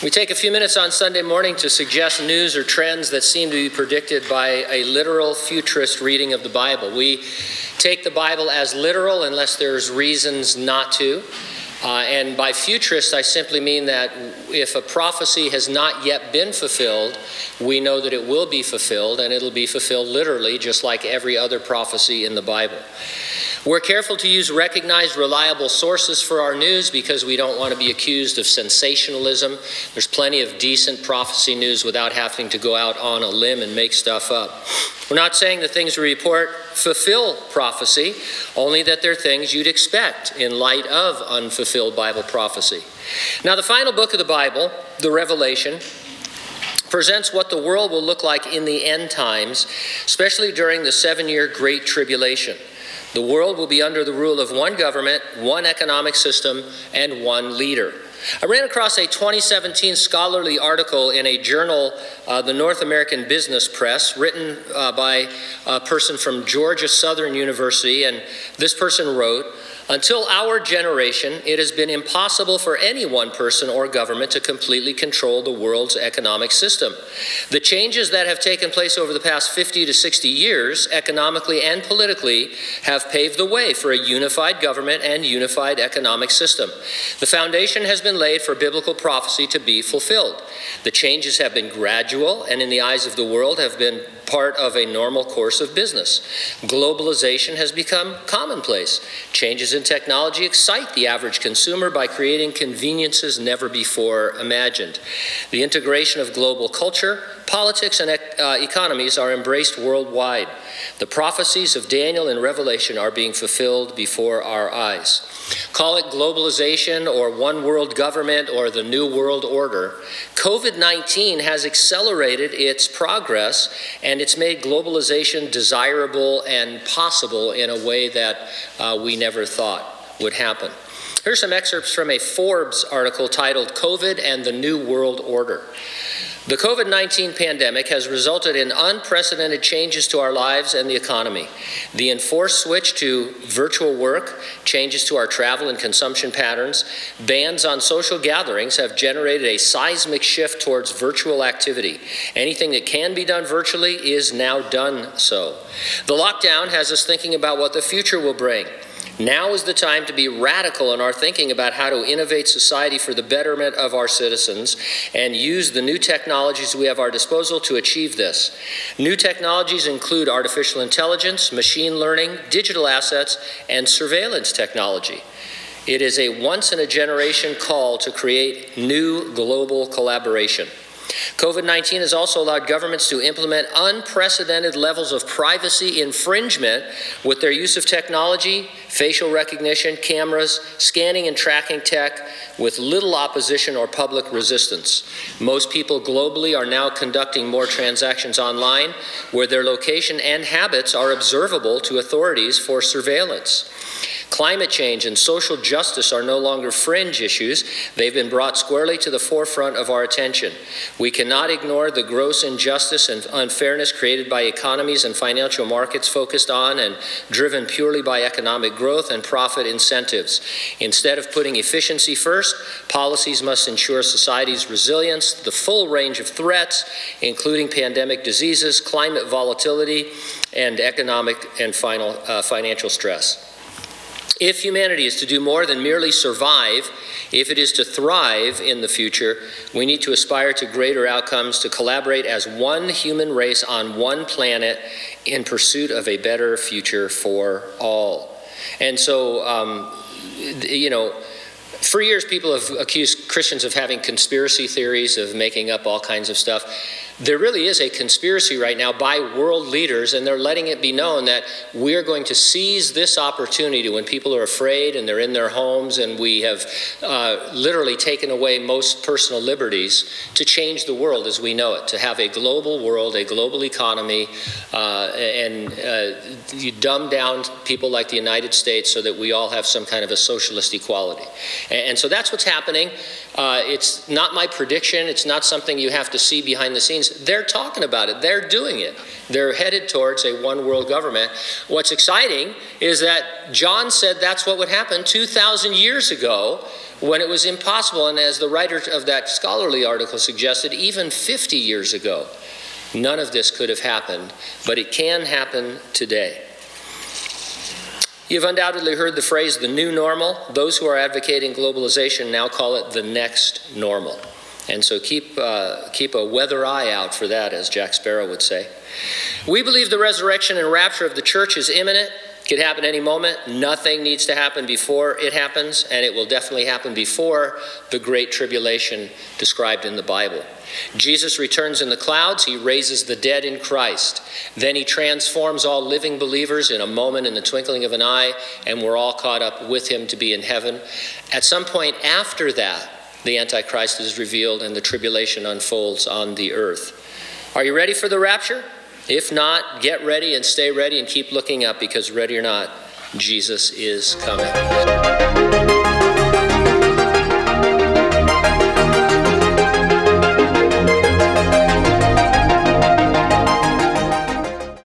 We take a few minutes on Sunday morning to suggest news or trends that seem to be predicted by a literal futurist reading of the Bible. We take the Bible as literal unless there's reasons not to. Uh, and by futurist, I simply mean that if a prophecy has not yet been fulfilled, we know that it will be fulfilled, and it'll be fulfilled literally, just like every other prophecy in the Bible. We're careful to use recognized, reliable sources for our news because we don't want to be accused of sensationalism. There's plenty of decent prophecy news without having to go out on a limb and make stuff up. We're not saying the things we report fulfill prophecy, only that they're things you'd expect in light of unfulfilled Bible prophecy. Now, the final book of the Bible, the Revelation, presents what the world will look like in the end times, especially during the seven year Great Tribulation. The world will be under the rule of one government, one economic system, and one leader. I ran across a 2017 scholarly article in a journal, uh, the North American Business Press, written uh, by a person from Georgia Southern University, and this person wrote, until our generation, it has been impossible for any one person or government to completely control the world's economic system. The changes that have taken place over the past 50 to 60 years, economically and politically, have paved the way for a unified government and unified economic system. The foundation has been laid for biblical prophecy to be fulfilled. The changes have been gradual and, in the eyes of the world, have been part of a normal course of business. Globalization has become commonplace. Changes in technology excite the average consumer by creating conveniences never before imagined. The integration of global culture, politics, and uh, economies are embraced worldwide. The prophecies of Daniel and Revelation are being fulfilled before our eyes. Call it globalization or one world government or the new world order. COVID 19 has accelerated its progress and it's made globalization desirable and possible in a way that uh, we never thought would happen. Here's some excerpts from a Forbes article titled COVID and the New World Order. The COVID 19 pandemic has resulted in unprecedented changes to our lives and the economy. The enforced switch to virtual work, changes to our travel and consumption patterns, bans on social gatherings have generated a seismic shift towards virtual activity. Anything that can be done virtually is now done so. The lockdown has us thinking about what the future will bring. Now is the time to be radical in our thinking about how to innovate society for the betterment of our citizens and use the new technologies we have at our disposal to achieve this. New technologies include artificial intelligence, machine learning, digital assets, and surveillance technology. It is a once in a generation call to create new global collaboration. COVID 19 has also allowed governments to implement unprecedented levels of privacy infringement with their use of technology, facial recognition, cameras, scanning and tracking tech, with little opposition or public resistance. Most people globally are now conducting more transactions online where their location and habits are observable to authorities for surveillance. Climate change and social justice are no longer fringe issues. They've been brought squarely to the forefront of our attention. We cannot ignore the gross injustice and unfairness created by economies and financial markets focused on and driven purely by economic growth and profit incentives. Instead of putting efficiency first, policies must ensure society's resilience, to the full range of threats, including pandemic diseases, climate volatility, and economic and final, uh, financial stress. If humanity is to do more than merely survive, if it is to thrive in the future, we need to aspire to greater outcomes, to collaborate as one human race on one planet in pursuit of a better future for all. And so, um, you know, for years, people have accused Christians of having conspiracy theories, of making up all kinds of stuff there really is a conspiracy right now by world leaders, and they're letting it be known that we're going to seize this opportunity when people are afraid and they're in their homes, and we have uh, literally taken away most personal liberties to change the world as we know it, to have a global world, a global economy, uh, and uh, you dumb down people like the United States so that we all have some kind of a socialist equality. And, and so that's what's happening. Uh, it's not my prediction, it's not something you have to see behind the scenes they're talking about it, they're doing it. They're headed towards a one world government. What's exciting is that John said that's what would happen 2,000 years ago when it was impossible, and as the writer of that scholarly article suggested, even 50 years ago, none of this could have happened, but it can happen today. You've undoubtedly heard the phrase the new normal. Those who are advocating globalization now call it the next normal. And so keep, uh, keep a weather eye out for that, as Jack Sparrow would say. We believe the resurrection and rapture of the church is imminent. Could happen any moment. Nothing needs to happen before it happens, and it will definitely happen before the great tribulation described in the Bible. Jesus returns in the clouds. He raises the dead in Christ. Then he transforms all living believers in a moment, in the twinkling of an eye, and we're all caught up with him to be in heaven. At some point after that, the Antichrist is revealed and the tribulation unfolds on the earth. Are you ready for the rapture? If not, get ready and stay ready and keep looking up because, ready or not, Jesus is coming.